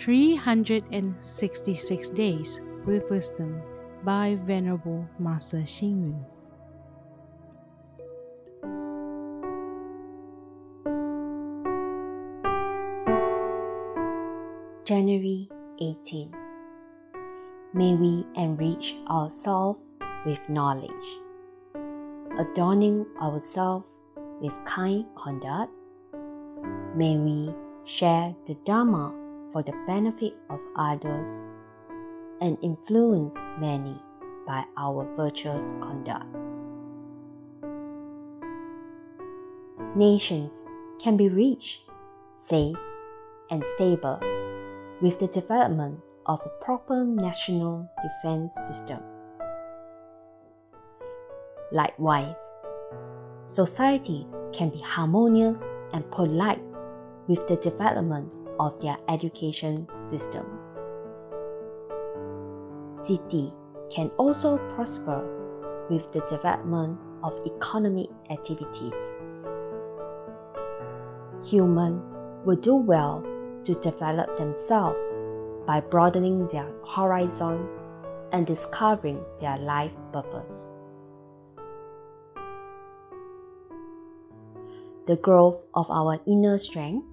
366 Days with Wisdom by Venerable Master Xing Yun. January 18. May we enrich ourselves with knowledge, adorning ourselves with kind conduct. May we share the Dharma for the benefit of others and influence many by our virtuous conduct. Nations can be rich, safe, and stable with the development of a proper national defense system. Likewise, societies can be harmonious and polite with the development of their education system. City can also prosper with the development of economic activities. Human will do well to develop themselves by broadening their horizon and discovering their life purpose. The growth of our inner strength,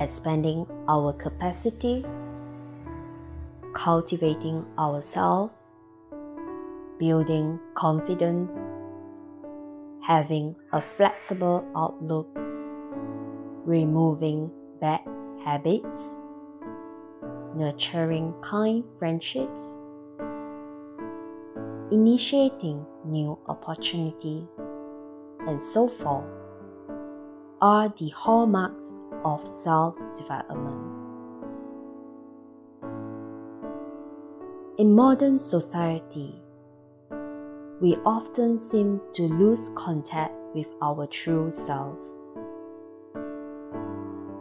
expanding our capacity, cultivating ourselves, building confidence, having a flexible outlook, removing bad habits, nurturing kind friendships, initiating new opportunities, and so forth are the hallmarks of self development. In modern society, we often seem to lose contact with our true self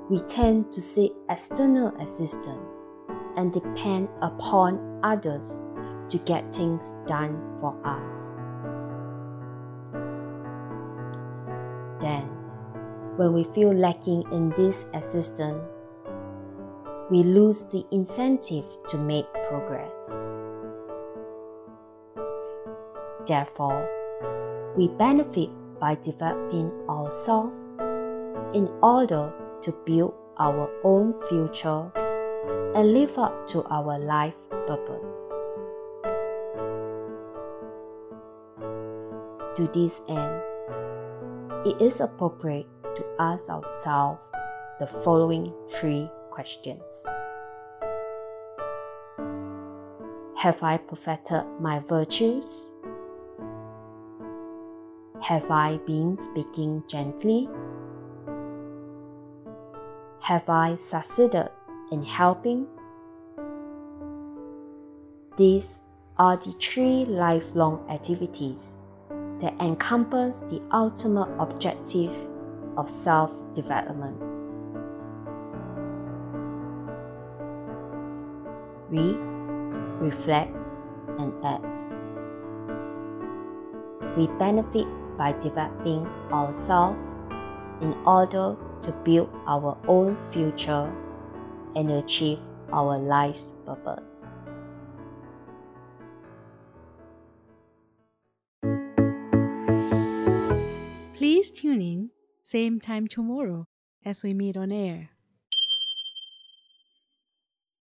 we tend to seek external assistance and depend upon others to get things done for us. Then, when we feel lacking in this assistance, we lose the incentive to make progress. Therefore, we benefit by developing ourselves in order to build our own future and live up to our life purpose. To this end, it is appropriate to ask ourselves the following three questions Have I perfected my virtues? Have I been speaking gently? Have I succeeded in helping? These are the three lifelong activities that encompass the ultimate objective of self development. Read, reflect, and act. We benefit by developing ourselves in order to build our own future and achieve our life's purpose. Please tune in, same time tomorrow as we meet on air.